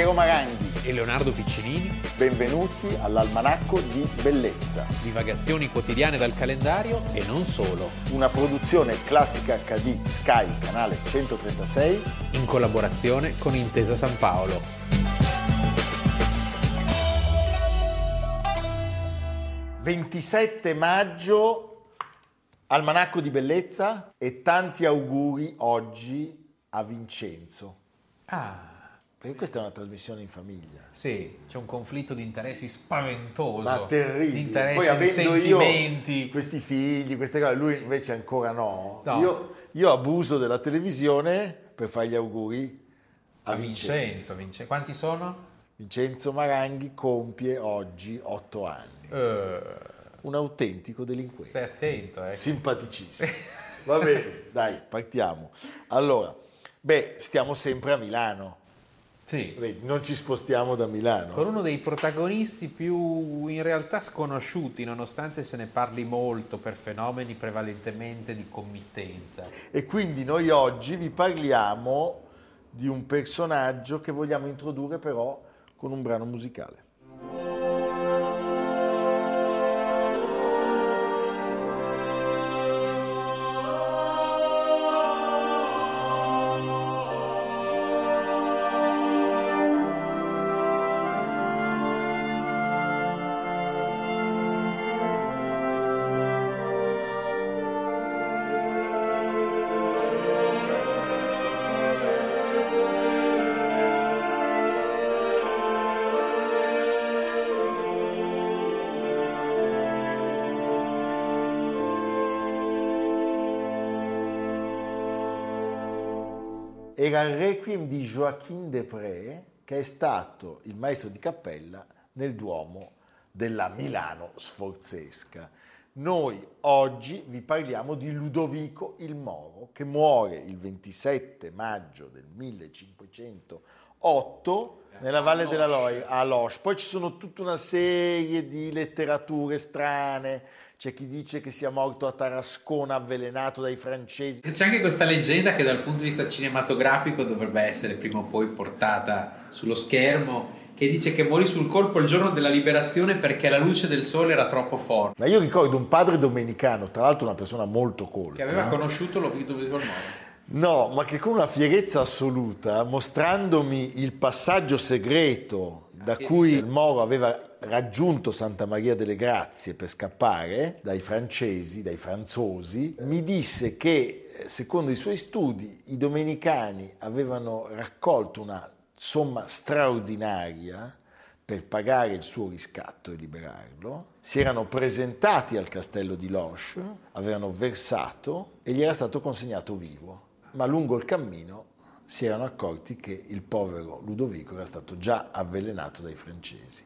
Piero Maranghi e Leonardo Piccinini. Benvenuti all'Almanacco di Bellezza. Divagazioni quotidiane dal calendario e non solo. Una produzione classica HD Sky, canale 136. In collaborazione con Intesa San Paolo. «27 maggio, Almanacco di Bellezza e tanti auguri oggi a Vincenzo. Ah, Perché questa è una trasmissione in famiglia. sì, c'è un conflitto di interessi spaventoso. Ma terribile. interessi, Poi di avendo sentimenti. io questi figli, queste cose, lui invece ancora no. No. Io, io abuso della televisione per fare gli auguri a, A Vincenzo. Vincenzo, Vincenzo. Quanti sono? Vincenzo Maranghi compie oggi otto anni. Eh, Un autentico delinquente. stai attento, eh. Simpaticissimo. Va bene, dai, partiamo. Allora, beh, stiamo sempre a Milano. Sì. Non ci spostiamo da Milano. Con uno dei protagonisti più in realtà sconosciuti, nonostante se ne parli molto per fenomeni prevalentemente di committenza. E quindi noi oggi vi parliamo di un personaggio che vogliamo introdurre però con un brano musicale. Era il requiem di Joachim Després, che è stato il maestro di cappella nel Duomo della Milano Sforzesca. Noi oggi vi parliamo di Ludovico il Moro, che muore il 27 maggio del 1508 nella Valle della Loira, a Loche. Poi ci sono tutta una serie di letterature strane, c'è chi dice che sia morto a Tarascona avvelenato dai francesi. C'è anche questa leggenda che dal punto di vista cinematografico dovrebbe essere prima o poi portata sullo schermo, che dice che morì sul colpo il giorno della liberazione perché la luce del sole era troppo forte, Ma io ricordo un padre domenicano, tra l'altro una persona molto colta. che aveva conosciuto Ludovico il Moro. No, ma che con una fierezza assoluta, mostrandomi il passaggio segreto da cui esiste. il Moro aveva raggiunto Santa Maria delle Grazie per scappare dai francesi, dai franzosi, mi disse che secondo i suoi studi i domenicani avevano raccolto una somma straordinaria per pagare il suo riscatto e liberarlo, si erano presentati al castello di Loche, avevano versato e gli era stato consegnato vivo. Ma lungo il cammino si erano accorti che il povero Ludovico era stato già avvelenato dai francesi.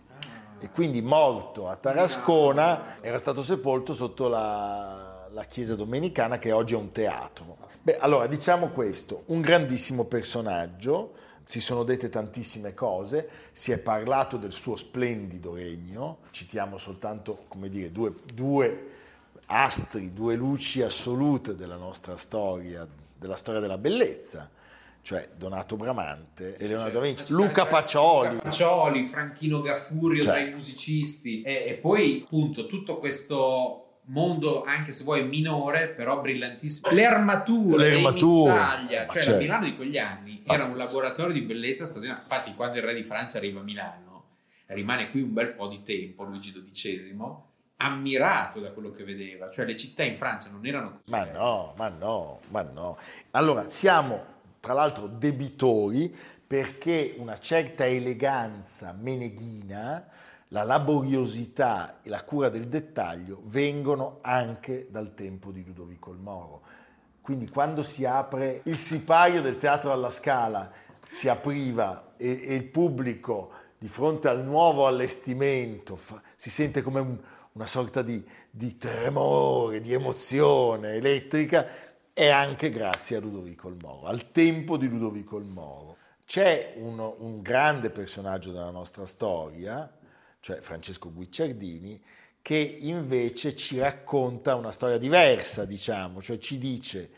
E quindi morto a Tarascona era stato sepolto sotto la, la chiesa domenicana che oggi è un teatro. Beh, allora diciamo questo, un grandissimo personaggio, si sono dette tantissime cose, si è parlato del suo splendido regno, citiamo soltanto, come dire, due, due astri, due luci assolute della nostra storia, della storia della bellezza, cioè Donato Bramante e Leonardo da Vinci, Luca Pacioli. Pacioli, Franchino Gaffurio Cioè. tra i musicisti e, e poi appunto tutto questo mondo anche se vuoi minore però brillantissimo le armature, Le armature. missaglia cioè certo. la Milano di quegli anni era un laboratorio di bellezza straordinario infatti quando il re di Francia arriva a Milano rimane qui un bel po' di tempo Luigi XII ammirato da quello che vedeva cioè le città in Francia non erano così Ma no, ma no, ma no. Allora, siamo tra l'altro debitori perché una certa eleganza meneghina, la laboriosità e la cura del dettaglio vengono anche dal tempo di Ludovico il Moro. Quindi quando si apre il sipario del Teatro alla Scala, si apriva e, e il pubblico di fronte al nuovo allestimento fa- si sente come un- una sorta di, di tremore, di emozione elettrica, è anche grazie a Ludovico il Moro, al tempo di Ludovico il Moro. C'è uno- un grande personaggio della nostra storia, cioè Francesco Guicciardini, che invece ci racconta una storia diversa, diciamo, cioè ci dice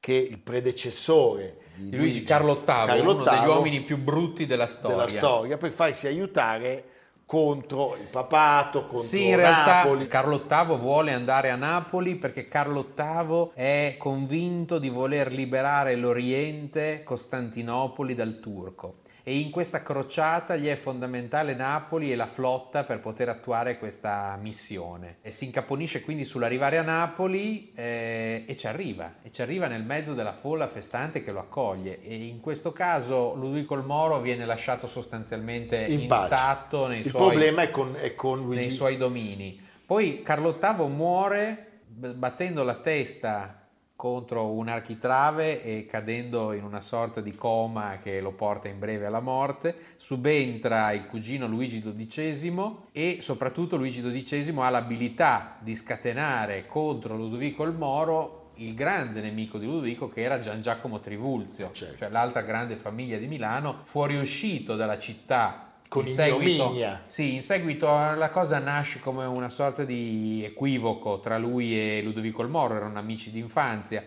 che il predecessore di Di Luigi Carlo VIII, Carlo uno degli VIII uomini più brutti della storia. della storia per farsi aiutare contro il papato, contro Sì, in realtà Napoli. Carlo VIII vuole andare a Napoli perché Carlo VIII è convinto di voler liberare l'Oriente, Costantinopoli dal turco. E in questa crociata gli è fondamentale Napoli e la flotta per poter attuare questa missione. E si incaponisce quindi sull'arrivare a Napoli eh, e ci arriva, e ci arriva nel mezzo della folla festante che lo accoglie. E in questo caso Ludovico il Moro viene lasciato sostanzialmente in intatto nei il suoi problema è con, è con Luigi nei suoi domini. Poi Carlo VIII muore battendo la testa contro un architrave e cadendo in una sorta di coma che lo porta in breve alla morte. Subentra il cugino Luigi XII e soprattutto Luigi XII ha l'abilità di scatenare contro Ludovico il Moro il grande nemico di Ludovico che era Gian Giacomo Trivulzio, Certo. cioè l'altra grande famiglia di Milano, fuoriuscito dalla città Con in seguito, sì, in seguito la cosa nasce come una sorta di equivoco tra lui e Ludovico il Moro, erano amici d'infanzia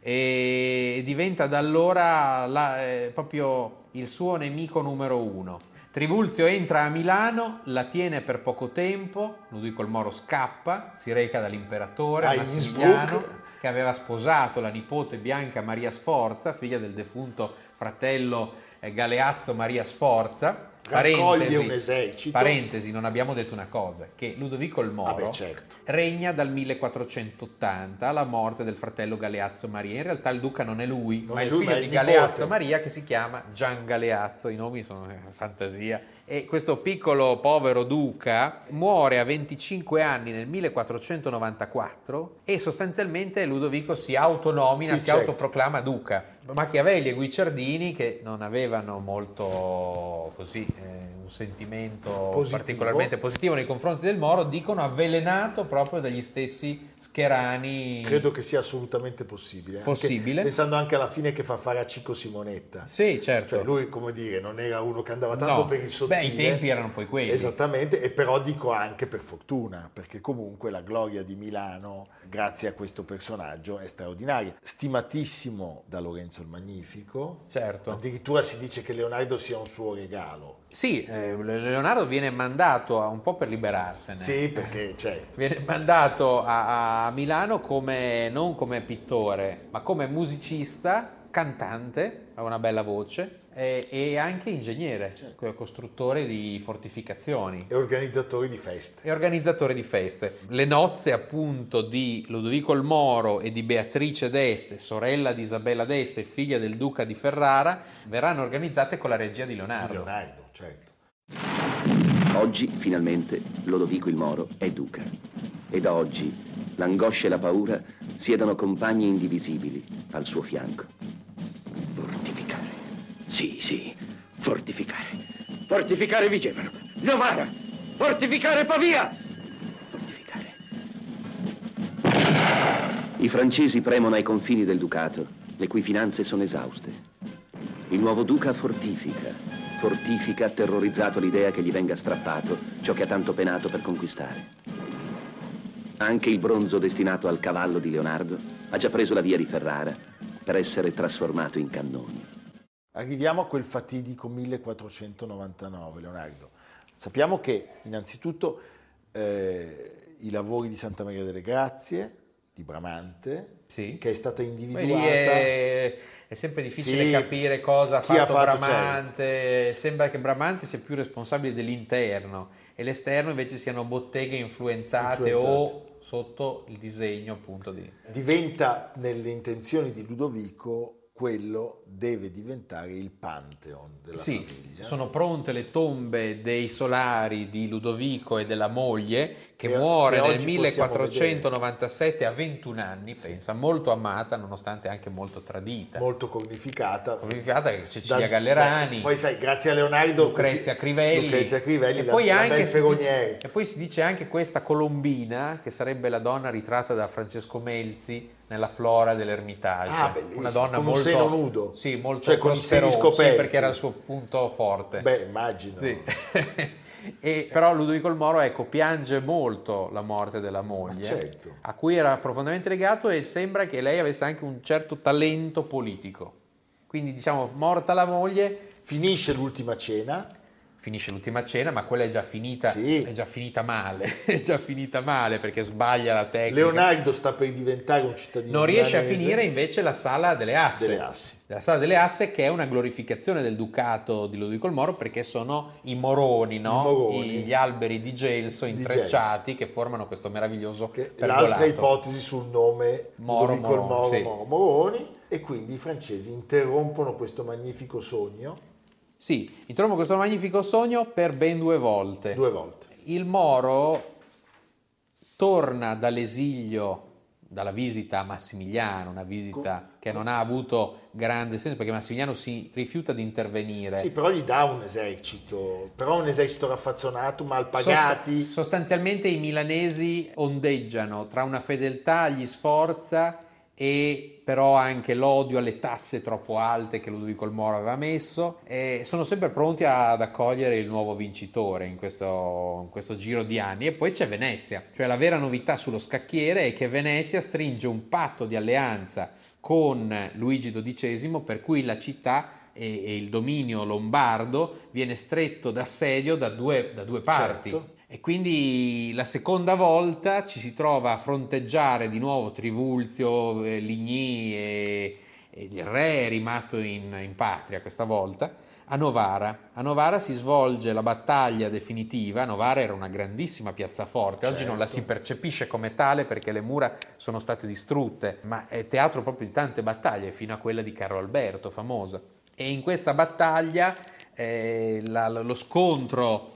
e diventa da allora la- eh, proprio il suo nemico numero uno. Trivulzio entra a Milano, la tiene per poco tempo, Ludovico il Moro scappa, si reca dall'imperatore A Massimiliano Innsbruck. che aveva sposato la nipote Bianca Maria Sforza, figlia del defunto fratello Galeazzo Maria Sforza. Raccoglie un esercito. Parentesi, non abbiamo detto una cosa, che Ludovico il Moro Vabbè, certo. regna dal 1480 alla morte del fratello Galeazzo Maria. In realtà il duca non è lui, Non ma è il lui, figlio di Galeazzo nipote. Maria che si chiama Gian Galeazzo, i nomi sono eh, fantasia. E questo piccolo povero duca muore a 25 anni nel 1494 e sostanzialmente Ludovico si autonomina, Sì, si certo. autoproclama duca. Machiavelli e Guicciardini che non avevano molto così eh, un sentimento Positivo. particolarmente positivo nei confronti del Moro dicono avvelenato proprio dagli stessi scherani credo che sia assolutamente possibile anche Possibile. pensando anche alla fine che fa fare a Cico Simonetta sì certo Cioè lui, come dire, non era uno che andava tanto No. per il sottile. Beh, i tempi erano poi quelli. Esattamente, e però dico anche per fortuna, perché comunque la gloria di Milano, grazie a questo personaggio, è straordinaria. Stimatissimo da Lorenzo il Magnifico. Certo. Addirittura si dice che Leonardo sia un suo regalo. Sì eh, Leonardo viene mandato a- un po' per liberarsene Sì, perché certo. Viene mandato a, a Milano come, non come pittore, ma come musicista, cantante, ha una bella voce, e, e anche ingegnere, co- costruttore di fortificazioni È organizzatore di feste. e organizzatore di feste. Le nozze appunto di Ludovico il Moro e di Beatrice d'Este, sorella di Isabella d'Este e figlia del duca di Ferrara, verranno organizzate con la regia di Di Leonardo. Certo. Oggi, finalmente, Lodovico il Moro è duca. E da oggi l'angoscia e la paura siedono compagni indivisibili al suo fianco. Fortificare. Sì, sì, fortificare. Fortificare Vigevano. Novara. Fortificare Pavia. Fortificare. I francesi premono ai confini del ducato, le cui finanze sono esauste. Il nuovo duca fortifica, fortifica terrorizzato l'idea che gli venga strappato ciò che ha tanto penato per conquistare. Anche il bronzo destinato al cavallo di Leonardo ha già preso la via di Ferrara per essere trasformato in cannoni. Arriviamo a quel fatidico 1499, Leonardo. Sappiamo che innanzitutto eh, i lavori di Santa Maria delle Grazie, di Bramante, Sì. che è stata individuata... è, è sempre difficile Sì, capire cosa ha fatto, fatto, Bramante. Sembra che Bramante sia più responsabile dell'interno e l'esterno invece siano botteghe influenzate, Influenzate. o sotto il disegno appunto di... diventa nelle intenzioni di Ludovico quello deve diventare il Pantheon della Sì, famiglia. sono pronte le tombe dei solari di Ludovico e della moglie che Che- muore nel oggi possiamo 1497 a 21 anni, pensa, molto amata nonostante anche molto tradita. molto cornificata. Cornificata che Cecilia Da- Gallerani. beh, poi sai, grazie a Leonardo Lucrezia Crivelli, Lucrezia Crivelli, e, la, poi anche dice, e poi si dice anche questa Colombina che sarebbe la donna ritratta da Francesco Melzi nella flora dell'Ermitage Ah, bellissimo, una donna con un molto seno nudo. Sì, molto Cioè, con i seni prosperosa, sì, scoperti. perché era il suo punto forte Beh, immagino. sì. E, però Ludovico il Moro ecco, piange molto la morte della moglie, certo. a cui era profondamente legato e sembra che lei avesse anche un certo talento politico. Quindi diciamo, morta la moglie, Finisce l'ultima cena, finisce l'ultima cena, ma quella è già finita, Sì. è già finita male, è già finita male perché sbaglia la tecnica. Leonardo sta per diventare un cittadino non riesce a finire invece la sala delle asse. delle assi. La sala delle asse che è una glorificazione del ducato di Ludovico il Moro perché sono i moroni, no? Moroni. I- gli alberi di gelso Di intrecciati che formano questo meraviglioso Che pergolato. l'altra ipotesi sul nome Moro Ludovico il Moroni, Moro, sì. Moro Moroni e quindi i francesi interrompono questo magnifico sogno Sì, interrompo questo magnifico sogno per ben due volte. due volte. Il Moro torna dall'esilio, dalla visita a Massimiliano, una visita che non ha avuto grande senso perché Massimiliano si rifiuta di intervenire. Sì, però gli dà un esercito, però un esercito raffazzonato, mal pagati. Sost- sostanzialmente i milanesi ondeggiano tra una fedeltà agli Sforza e però anche l'odio alle tasse troppo alte che Ludovico il Moro aveva messo e sono sempre pronti ad accogliere il nuovo vincitore in questo, in questo giro di anni e poi c'è Venezia, cioè la vera novità sullo scacchiere è che Venezia stringe un patto di alleanza con Luigi XII per cui la città e, e il dominio lombardo viene stretto d'assedio da due, da due parti. Certo. E quindi la seconda volta ci si trova a fronteggiare di nuovo Trivulzio, eh, Ligny e, e il re è rimasto in, in patria questa volta a Novara. A Novara si svolge la battaglia definitiva. Novara era una grandissima piazzaforte, oggi non la Certo. si percepisce come tale perché le mura sono state distrutte, ma è teatro proprio di tante battaglie, fino a quella di Carlo Alberto, famosa. E in questa battaglia eh, la- lo scontro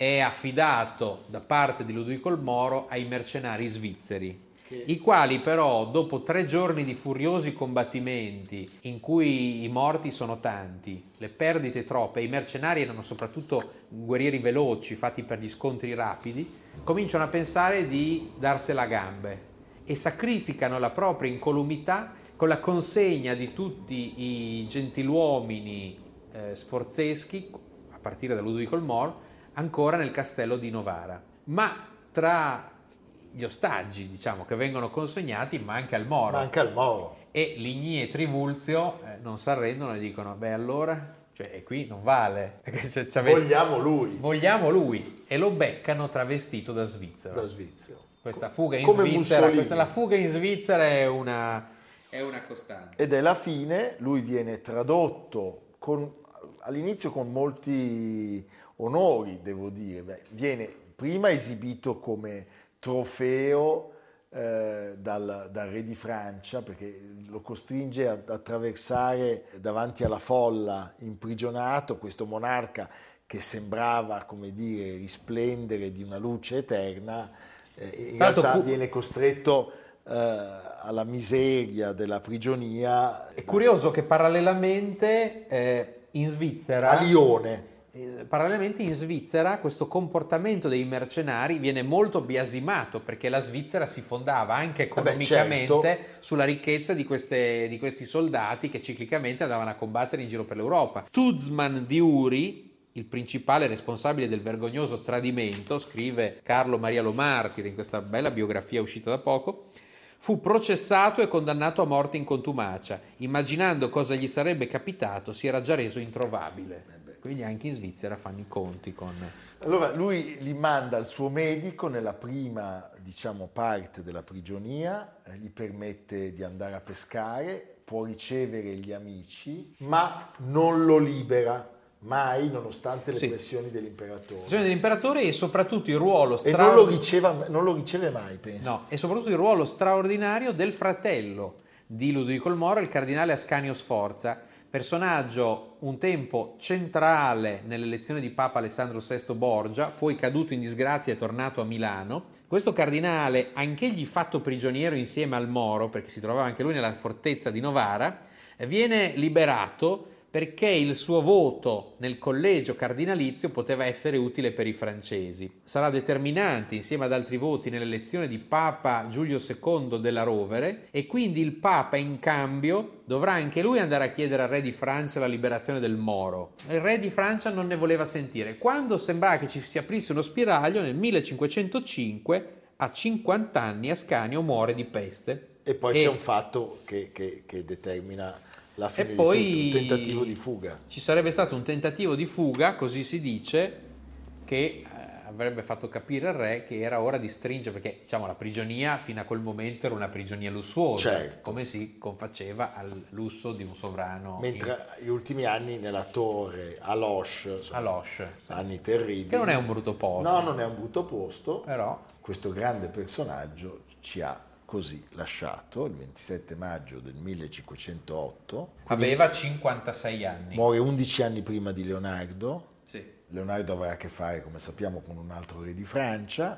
è affidato da parte di Ludovico il Moro ai mercenari svizzeri, i quali però dopo tre giorni di furiosi combattimenti in cui i morti sono tanti, le perdite troppe, i mercenari erano soprattutto guerrieri veloci fatti per gli scontri rapidi, cominciano a pensare di darsela a gambe e sacrificano la propria incolumità con la consegna di tutti i gentiluomini eh, sforzeschi, a partire da Ludovico il Moro, ancora nel castello di Novara. Ma tra gli ostaggi, diciamo, che vengono consegnati manca il Moro. Manca il Moro. E Ligny e Trivulzio eh, non si arrendono e dicono, beh allora, cioè qui non vale. Perché se ci avete- Vogliamo lui Vogliamo lui. E lo beccano travestito da Svizzera. da Svizzera. Questa fuga in Come Svizzera, questa- la fuga in Svizzera è una, è una costante. Ed è la fine, lui viene tradotto con- all'inizio con molti onori, devo dire. Beh, viene prima esibito come trofeo eh, dal, dal re di Francia perché lo costringe ad attraversare davanti alla folla imprigionato questo monarca che sembrava, come dire, risplendere di una luce eterna, eh, in l'altro realtà cu- viene costretto eh, alla miseria della prigionia È curioso che parallelamente eh, in Svizzera... a Lione. Eh, Parallelamente in Svizzera questo comportamento dei mercenari viene molto biasimato perché la Svizzera si fondava anche economicamente certo. sulla ricchezza di, queste- di questi soldati che ciclicamente andavano a combattere in giro per l'Europa. Tuzman di Uri, il principale responsabile del vergognoso tradimento, scrive Carlo Maria Lo Martire in questa bella biografia uscita da poco, fu processato e condannato a morte in contumacia. Immaginando cosa gli sarebbe capitato, si era già reso introvabile. Quindi anche in Svizzera fanno i conti con... Allora lui li manda al suo medico nella prima, diciamo, parte della prigionia, eh, gli permette di andare a pescare, può ricevere gli amici, ma non lo libera mai, nonostante le Sì. pressioni dell'imperatore. L'azione dell'imperatore e soprattutto il ruolo E non lo, straordinario... riceva- non lo riceve mai, penso. No, e soprattutto il ruolo straordinario del fratello di Ludovico il Moro, il cardinale Ascanio Sforza, personaggio un tempo centrale nell'elezione di Papa Alessandro VI Borgia, poi caduto in disgrazia e tornato a Milano. Questo cardinale, anch'egli fatto prigioniero insieme al Moro, perché si trovava anche lui nella fortezza di Novara, viene liberato perché il suo voto nel collegio cardinalizio poteva essere utile per i francesi. Sarà determinante insieme ad altri voti nell'elezione di Papa Giulio II della Rovere e quindi il Papa in cambio dovrà anche lui andare a chiedere al re di Francia la liberazione del Moro. Il re di Francia non ne voleva sentire. Quando sembrava che ci si aprisse uno spiraglio, nel 1505, a 50 anni, Ascanio muore di peste. E poi c'è un fatto che, che, che determina la fine e poi tutto, un tentativo di fuga. Ci sarebbe stato un tentativo di fuga, così si dice, che eh, avrebbe fatto capire al re che era ora di stringere, perché diciamo la prigionia fino a quel momento era una prigionia lussuosa, Certo. come si confaceva al lusso di un sovrano Mentre gli ultimi anni nella torre a Loche, in- sono a Loche, anni terribili. che non è un brutto posto, No, non è un brutto posto. però Questo grande personaggio ci ha così lasciato il 27 maggio del 1508. quindi aveva 56 anni. Muore 11 anni prima di Leonardo. Sì. Leonardo avrà a che fare, come sappiamo, con un altro re di Francia,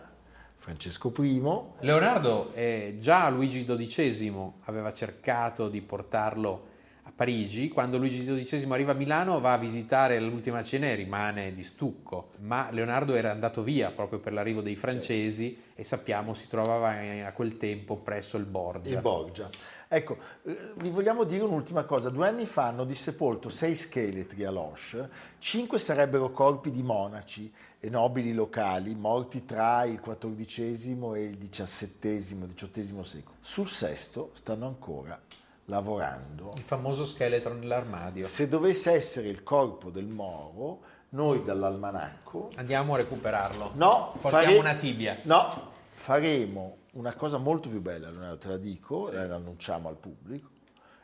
Francesco I. Leonardo, eh, già Luigi XII aveva cercato di portarlo Parigi, quando Luigi XII arriva a Milano va a visitare l'ultima cena e rimane di stucco, ma Leonardo era andato via proprio per l'arrivo dei francesi e sappiamo si trovava a quel tempo presso il Borgia. Il Borgia. Ecco, eh, vi vogliamo dire un'ultima cosa. Due anni fa hanno dissepolto sei scheletri a Loche, cinque sarebbero corpi di monaci e nobili locali morti tra il XIV e il XVII, XVIII secolo. Sul sesto stanno ancora lavorando. Il famoso scheletro nell'armadio. Se dovesse essere il corpo del Moro, noi dall'almanacco Andiamo a recuperarlo. No, Portiamo fare- una tibia. No, faremo una cosa molto più bella, te la dico, la annunciamo al pubblico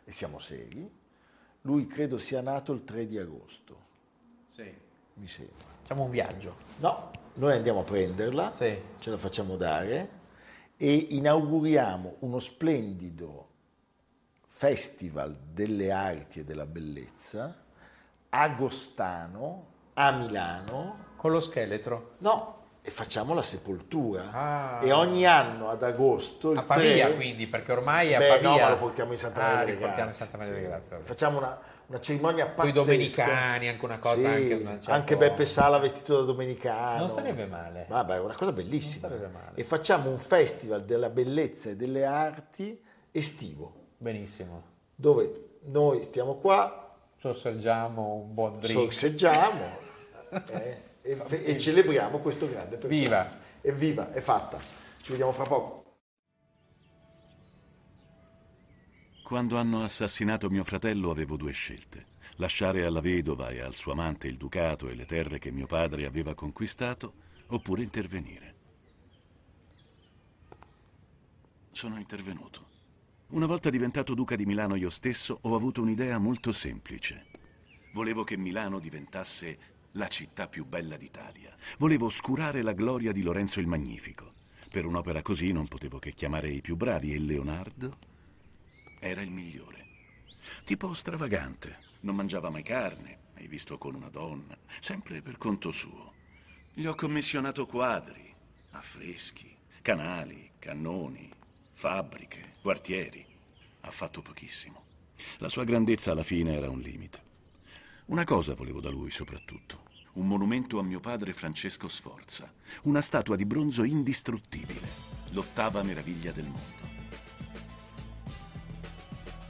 e siamo seri. Lui credo sia nato il 3 di agosto, Sì. mi sembra. Facciamo un viaggio. No, noi andiamo a prenderla, Sì. ce la facciamo dare e inauguriamo uno splendido festival delle arti e della bellezza a Gostano, a Milano, Con lo scheletro. No, e facciamo la sepoltura. Ah. E ogni anno ad agosto, A Pavia 3, quindi, perché ormai a Beh, Pavia... no, ma lo portiamo in Santa Maria ah, delle Grazie. Santa Maria delle sì. Grazie. vabbè. Facciamo una, una cerimonia pazzesca. domenicani, anche una cosa, Sì, anche certo- anche Beppe Sala vestito da domenicano. Non starebbe male. Vabbè, è una cosa bellissima. E facciamo un festival della bellezza e delle arti estivo, Benissimo. dove noi stiamo qua, Sorsergiamo un buon drink. sorseggiamo eh, e, e celebriamo questo grande personaggio. Viva! Evviva, è fatta. Ci vediamo fra poco. Quando hanno assassinato mio fratello avevo due scelte. Lasciare alla vedova e al suo amante il ducato e le terre che mio padre aveva conquistato, oppure intervenire. Sono intervenuto. Una volta diventato duca di Milano io stesso, ho avuto un'idea molto semplice. Volevo che Milano diventasse la città più bella d'Italia. Volevo oscurare la gloria di Lorenzo il Magnifico. Per un'opera così non potevo che chiamare i più bravi e Leonardo era il migliore. Tipo stravagante, non mangiava mai carne, mai visto con una donna, sempre per conto suo. Gli ho commissionato quadri, affreschi, canali, cannoni, fabbriche, quartieri. Ha fatto pochissimo. La sua grandezza alla fine era un limite. Una cosa volevo da lui soprattutto. Un monumento a mio padre Francesco Sforza. Una statua di bronzo indistruttibile. L'ottava meraviglia del mondo.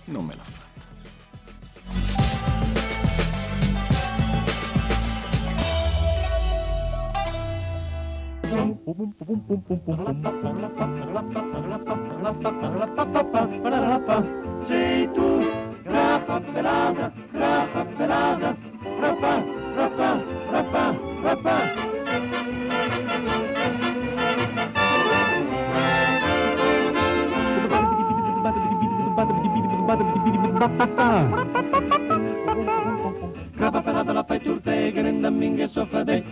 Non me l'ha fatta. Sei tu, grappa pelada, grappa pelada, rappa, rappa, rappa, rappa. Grappa pelada la fai turte, che ne minga sofra dei.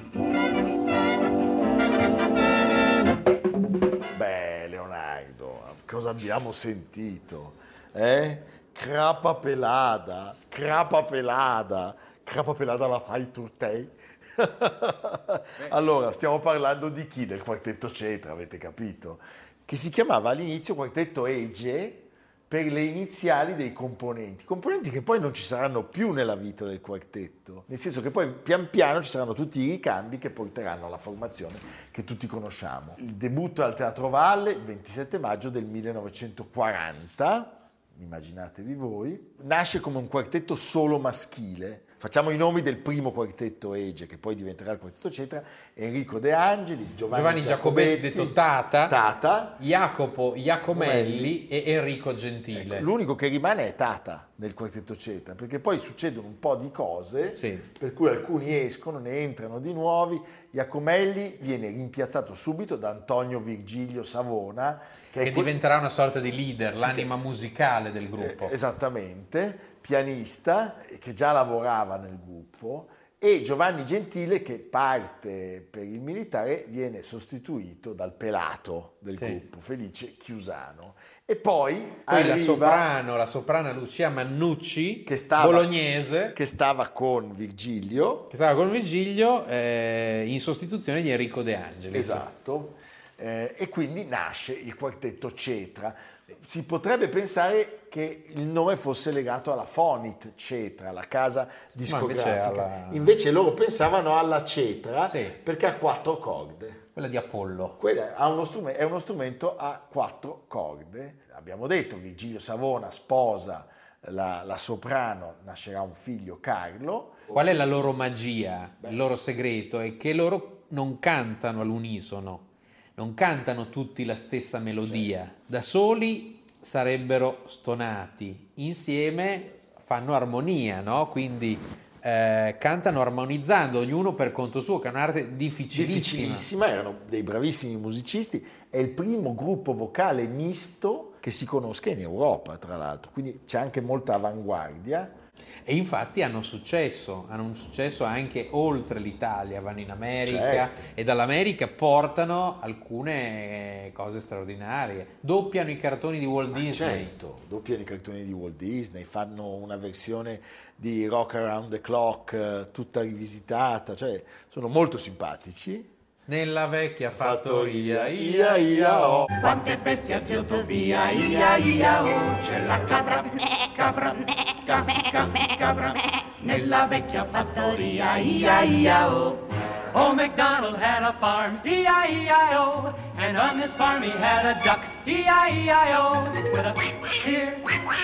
Cosa abbiamo sentito? Eh? Crapa pelada, crapa pelada, crapa pelada la fai tu te? allora, stiamo parlando di chi? Del quartetto Cetra, avete capito? Che si chiamava all'inizio quartetto Ege, per le iniziali dei componenti, componenti che poi non ci saranno più nella vita del quartetto, nel senso che poi pian piano ci saranno tutti i ricambi che porteranno alla formazione che tutti conosciamo. Il debutto al Teatro Valle il 27 maggio del 1940, immaginatevi voi, nasce come un quartetto solo maschile, Facciamo i nomi del primo quartetto Ege, che poi diventerà il quartetto Cetra, Enrico De Angelis, Giovanni, Giovanni Giacobetti, detto Tata, Tata, Jacopo Iacomelli e Enrico Gentile. Ecco, l'unico che rimane è Tata nel quartetto Cetra, perché poi succedono un po' di cose, Sì. per cui alcuni escono, ne entrano di nuovi. Iacomelli viene rimpiazzato subito da Antonio Virgilio Savona, che, che diventerà una sorta di leader, Sì, l'anima musicale del gruppo. Eh, esattamente, pianista che già lavorava nel gruppo e Giovanni Gentile che parte per il militare viene sostituito dal pelato del Sì. gruppo, Felice Chiusano. E poi, Poi la arriva- soprano, la soprana Lucia Mannucci, che stava, bolognese, che stava con Virgilio, che stava con Virgilio eh, in sostituzione di Enrico De Angelis. esatto, eh, e quindi nasce il quartetto Cetra. Si potrebbe pensare che il nome fosse legato alla Fonit Cetra, la casa discografica. alla- Invece loro pensavano alla Cetra Sì. perché ha quattro corde. Quella di Apollo. Quella ha uno è uno strumento a quattro corde. Abbiamo detto, Virgilio Savona sposa la, la soprano, nascerà un figlio Carlo. Qual è la loro magia, il loro segreto? È che loro non cantano all'unisono, non cantano tutti la stessa melodia. Da soli sarebbero stonati, insieme fanno armonia, no? Quindi eh, cantano armonizzando, ognuno per conto suo, che è un'arte difficilissima. difficilissima, erano dei bravissimi musicisti, è il primo gruppo vocale misto che si conosca in Europa, tra l'altro, quindi c'è anche molta avanguardia. E infatti hanno successo, hanno un successo anche oltre l'Italia, vanno in America Certo. e dall'America portano alcune cose straordinarie. Doppiano i cartoni di Walt Ma Disney. certo, doppiano i cartoni di Walt Disney, fanno una versione di Rock Around the Clock eh, tutta rivisitata, cioè sono molto simpatici. Nella vecchia fattoria, ia ia oh. Quante bestie ha zio Tobia, ia ia oh, c'è la capra, capra, ca, ca, capra, nella vecchia fattoria, ia ia oh. Oh, MacDonald had a farm, E-I-E-I-O, and on this farm he had a duck, E-I-E-I-O, with a here,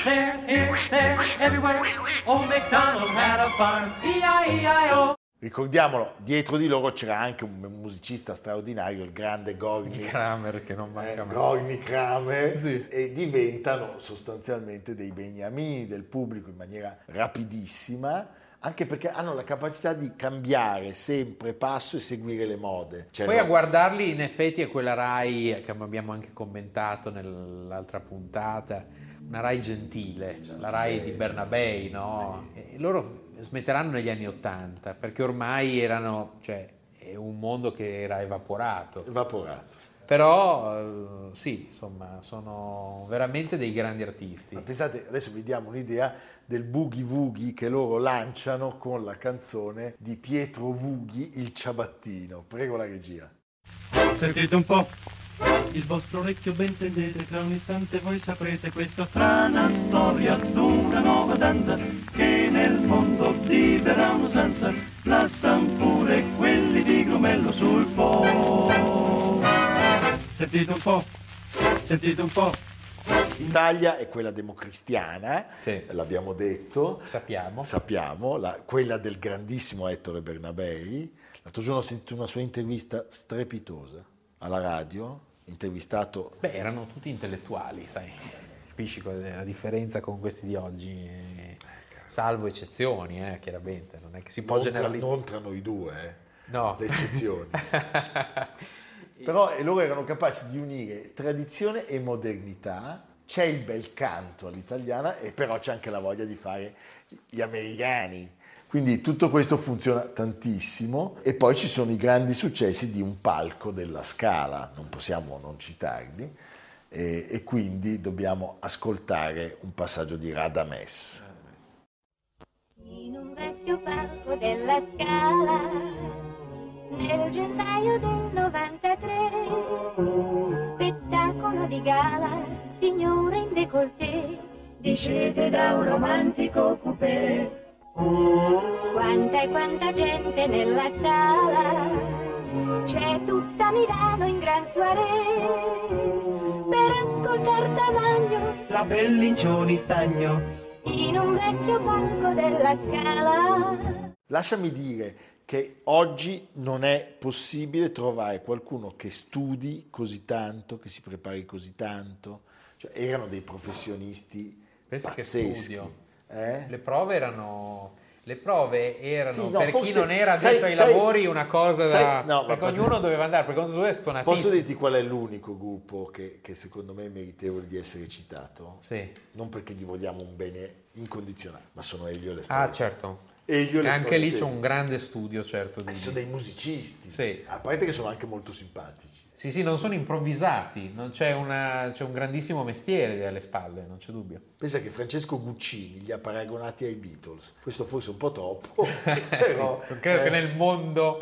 there, here, there, everywhere. Oh, MacDonald had a farm, E-I-E-I-O. Ricordiamolo, dietro di loro c'era anche un musicista straordinario, il grande Gorny, Kramer che non eh, manca mai. Gorny Kramer, Sì. e diventano sostanzialmente dei beniamini del pubblico in maniera rapidissima, anche perché hanno la capacità di cambiare sempre passo e seguire le mode. Cioè, Poi a guardarli in effetti è quella Rai che abbiamo anche commentato nell'altra puntata, una Rai gentile, la Rai di Bernabei, no? E loro smetteranno negli anni Ottanta perché ormai erano, cioè, è un mondo che era evaporato. evaporato. Però eh, sì, insomma, sono veramente dei grandi artisti. Ma pensate, adesso vi diamo un'idea del boogie woogie che loro lanciano con la canzone di Pietro Vughi, il ciabattino. Prego la regia. Sentite un po', il vostro orecchio ben tendete, tra un istante voi saprete questa strana storia d'una nuova danza che nel mondo diverrà un'usanza, la san pure quelli di Grumello sul Po. Sentite un po', sentite un po'. L'Italia è quella democristiana, Sì. l'abbiamo detto, Sappiamo. sappiamo, la- quella del grandissimo Ettore Bernabei. L'altro giorno ho sentito una sua intervista strepitosa alla radio, intervistato Beh, erano tutti intellettuali, sai. Capisci la differenza con questi di oggi? Salvo eccezioni, eh, chiaramente. Non è che si può non tra, generalizzare. non tra noi due, eh, No. le eccezioni. Però loro erano capaci di unire tradizione e modernità. C'è il bel canto all'italiana e però c'è anche la voglia di fare gli americani. Quindi tutto questo funziona tantissimo e poi ci sono i grandi successi di un palco della Scala, non possiamo non citarli e, e quindi dobbiamo ascoltare un passaggio di Radames. In un vecchio palco della Scala, nel gennaio del 93, spettacolo di gala, signore in décolleté Discese da un romantico coupé. Quanta e quanta gente nella sala, c'è tutta Milano in gran soirée per ascoltar Tamagno La Bellincioni stagno. in un vecchio palco della scala. Lasciami dire che oggi non è possibile trovare qualcuno che studi così tanto, che si prepari così tanto. Cioè, erano dei professionisti Pensa che pazzeschi. studio. Eh? Le prove erano... Le prove erano Sì, no, per chi forse- non era sai- addetto ai sai- lavori una cosa sai- da... no, perché ognuno doveva andare, per conto suo è stonatissimo. Posso dirti qual è l'unico gruppo che, che secondo me è meritevole di essere citato? Sì. Non perché gli vogliamo un bene incondizionato, ma sono Elio e le storie. Ah, certo. Elio e le anche lì c'è un grande studio, certo. Di... Ci sono dei musicisti, Sì. a parte che sono anche molto simpatici. Sì, sì, non sono improvvisati, non c'è, una- c'è un grandissimo mestiere alle spalle, non c'è dubbio. Pensa che Francesco Guccini li ha paragonati ai Beatles, questo forse un po' troppo, però Sì, credo eh, che nel mondo...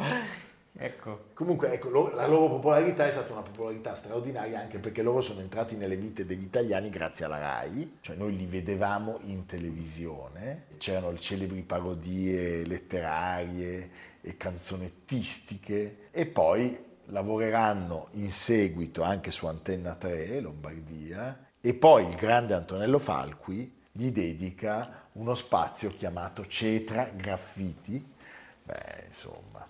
Ecco, comunque ecco, lo- la loro popolarità è stata una popolarità straordinaria anche perché loro sono entrati nelle vite degli italiani grazie alla RAI, cioè noi li vedevamo in televisione, c'erano le celebri parodie letterarie e canzonettistiche e poi lavoreranno in seguito anche su Antenna 3, Lombardia, e poi il grande Antonello Falqui gli dedica uno spazio chiamato Cetra Graffiti, beh, insomma,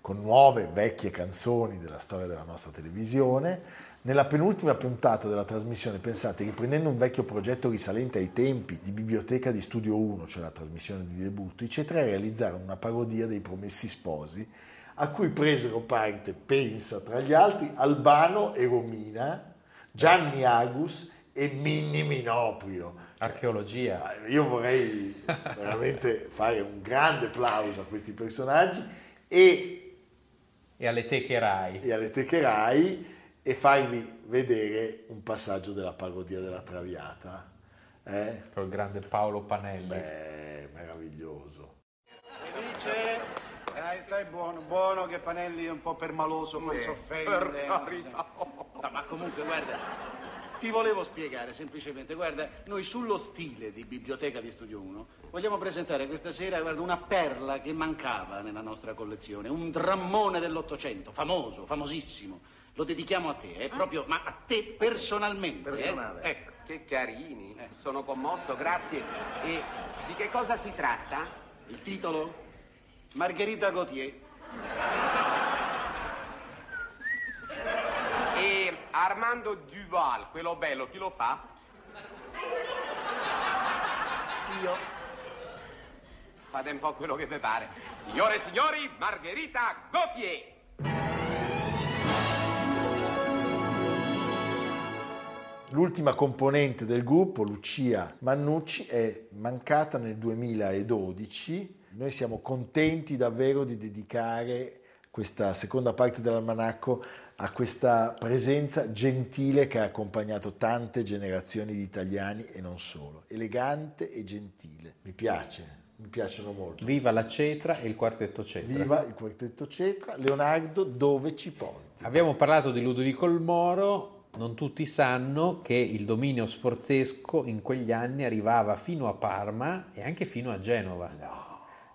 con nuove vecchie canzoni della storia della nostra televisione. Nella penultima puntata della trasmissione, pensate, riprendendo un vecchio progetto risalente ai tempi di Biblioteca di Studio 1, cioè la trasmissione di debutto, i Cetra realizzarono una parodia dei Promessi Sposi, a cui presero parte, pensa, tra gli altri, Albano e Romina, Gianni Agus e Minni Minoprio. archeologia. Ah, Io vorrei veramente fare un grande applauso a questi personaggi e, E alle teche Rai. e alle teche Rai e farvi vedere un passaggio della parodia della Traviata. Eh? Col grande Paolo Panelli. Beh, meraviglioso. Felice? Dai, stai buono, buono che Panelli è un po' permaloso, ma si offende. non si sa. No, ma comunque, guarda, ti volevo spiegare semplicemente, guarda, noi sullo stile di Biblioteca di Studio 1 vogliamo presentare questa sera, guarda, una perla che mancava nella nostra collezione, un drammone dell'Ottocento, famoso, famosissimo. Lo dedichiamo a te, eh, proprio, ma a te personalmente. eh? Personale. Ecco. Che carini, sono commosso, grazie. E di che cosa si tratta? Il titolo? Margherita Gautier. E Armando Duval, quello bello, chi lo fa? Io. Fate un po' quello che vi pare. Signore e signori, Margherita Gautier! L'ultima componente del gruppo, Lucia Mannucci, è mancata nel 2012. Noi siamo contenti davvero di dedicare questa seconda parte dell'almanacco a questa presenza gentile che ha accompagnato tante generazioni di italiani e non solo. Elegante e gentile. Mi piace, mi piacciono molto. Viva la Cetra e il quartetto Cetra. Viva il quartetto Cetra. Leonardo, dove ci porti? Abbiamo parlato di Ludovico il Moro, non tutti sanno che il dominio sforzesco in quegli anni arrivava fino a Parma e anche fino a Genova.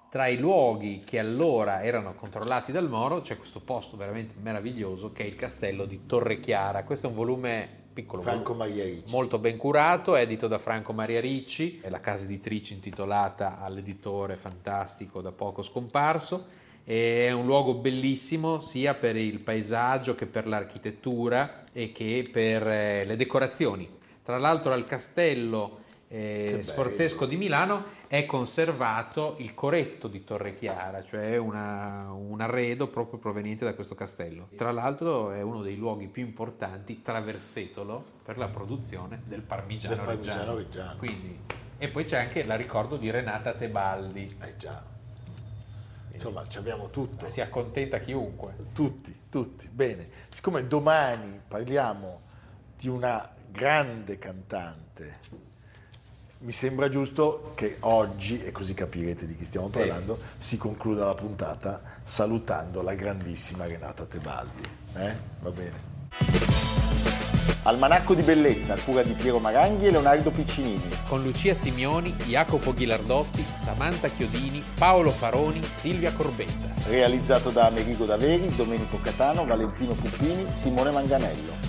Tra i luoghi che allora erano controllati dal Moro c'è questo posto veramente meraviglioso che è il castello di Torrechiara. Questo è un volume piccolo, Franco Maria Ricci. molto ben curato, edito da Franco Maria Ricci, è la casa editrice intitolata all'editore fantastico da poco scomparso. È un luogo bellissimo sia per il paesaggio che per l'architettura e che per eh, le decorazioni. Tra l'altro al castello eh, sforzesco di Milano è conservato il coretto di Torre Chiara, cioè una- un arredo proprio proveniente da questo castello. Tra l'altro è uno dei luoghi più importanti, traversetolo, per la produzione del parmigiano, Del parmigiano reggiano. reggiano. Quindi- e poi c'è anche la ricordo di Renata Tebaldi, Eh già. Insomma, ci abbiamo tutto. si accontenta chiunque. Tutti, tutti. Bene, siccome domani parliamo di una grande cantante, mi sembra giusto che oggi, e così capirete di chi stiamo Sì. parlando, si concluda la puntata salutando la grandissima Renata Tebaldi. Eh? Va bene. Almanacco di bellezza a cura di Piero Maranghi e Leonardo Piccinini. Con Lucia Simioni, Jacopo Ghilardotti, Samantha Chiodini, Paolo Faroni, Silvia Corbetta. Realizzato da Amerigo Daveri, Domenico Catano, Valentino Puppini, Simone Manganello.